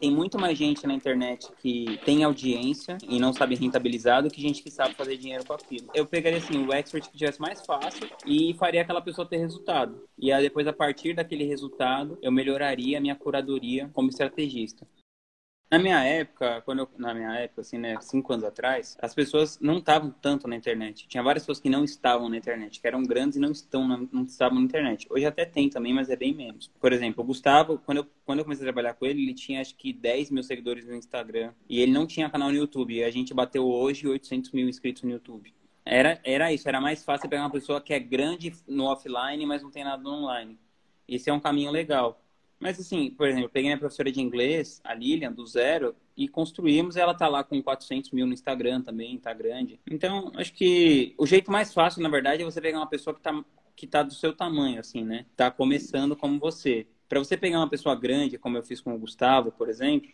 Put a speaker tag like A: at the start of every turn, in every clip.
A: Tem muito mais gente na internet que tem audiência e não sabe rentabilizar do que gente que sabe fazer dinheiro com aquilo. Eu pegaria assim o expert que tivesse mais fácil e faria aquela pessoa ter resultado. E aí depois a partir daquele resultado eu melhoraria a minha curadoria como estrategista. Na minha época, quando eu, na minha época, assim, né, cinco anos atrás, as pessoas não estavam tanto na internet. Tinha várias pessoas que não estavam na internet, que eram grandes e não estão, não, não estavam na internet. Hoje até tem também, mas é bem menos. Por exemplo, o Gustavo, quando eu, quando eu comecei a trabalhar com ele, ele tinha acho que 10 mil seguidores no Instagram e ele não tinha canal no YouTube. E a gente bateu hoje 800 mil inscritos no YouTube. Era, era isso, era mais fácil pegar uma pessoa que é grande no offline, mas não tem nada no online. Esse é um caminho legal. Mas, assim, por exemplo, eu peguei minha professora de inglês, a Lilian, do zero, e construímos. Ela tá lá com 400 mil no Instagram também, tá grande. Então, acho que o jeito mais fácil, na verdade, é você pegar uma pessoa que tá, que tá do seu tamanho, assim, né? Tá começando como você. Para você pegar uma pessoa grande, como eu fiz com o Gustavo, por exemplo,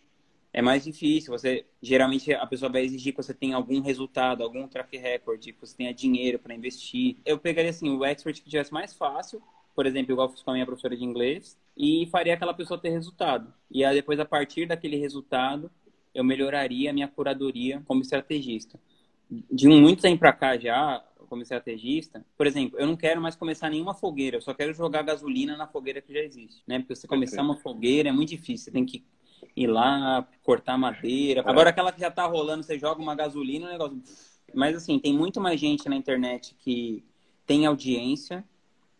A: é mais difícil. Você geralmente a pessoa vai exigir que você tenha algum resultado, algum track record, que você tenha dinheiro para investir. Eu pegaria assim o expert que tivesse mais fácil por exemplo, igual fiz com a minha professora de inglês, e faria aquela pessoa ter resultado. E aí, depois, a partir daquele resultado, eu melhoraria a minha curadoria como estrategista. De um muito tempo para cá já, como estrategista, por exemplo, eu não quero mais começar nenhuma fogueira, eu só quero jogar gasolina na fogueira que já existe, né? Porque você começar uma fogueira é muito difícil, você tem que ir lá, cortar madeira. É. Agora, aquela que já tá rolando, você joga uma gasolina, o negócio... Mas, assim, tem muito mais gente na internet que tem audiência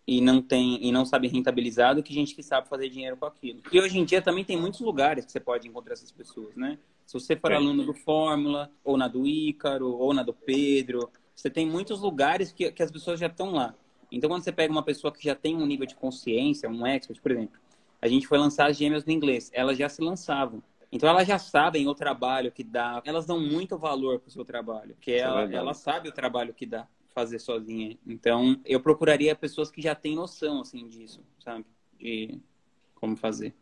A: e não tem e não sabe rentabilizar do que gente que sabe fazer dinheiro com aquilo. E hoje em dia também tem muitos lugares que você pode encontrar essas pessoas, né? Se você for aluno do Fórmula, ou na do Ícaro, ou na do Pedro, você tem muitos lugares que, que as pessoas já estão lá. Então, quando você pega uma pessoa que já tem um nível de consciência, um expert, por exemplo, a gente foi lançar as gêmeas no inglês, elas já se lançavam. Então, elas já sabem o trabalho que dá, elas dão muito valor para o seu trabalho, porque é ela, ela sabe o trabalho que dá fazer sozinha. Então, eu procuraria pessoas que já têm noção, assim, disso, sabe? De como fazer.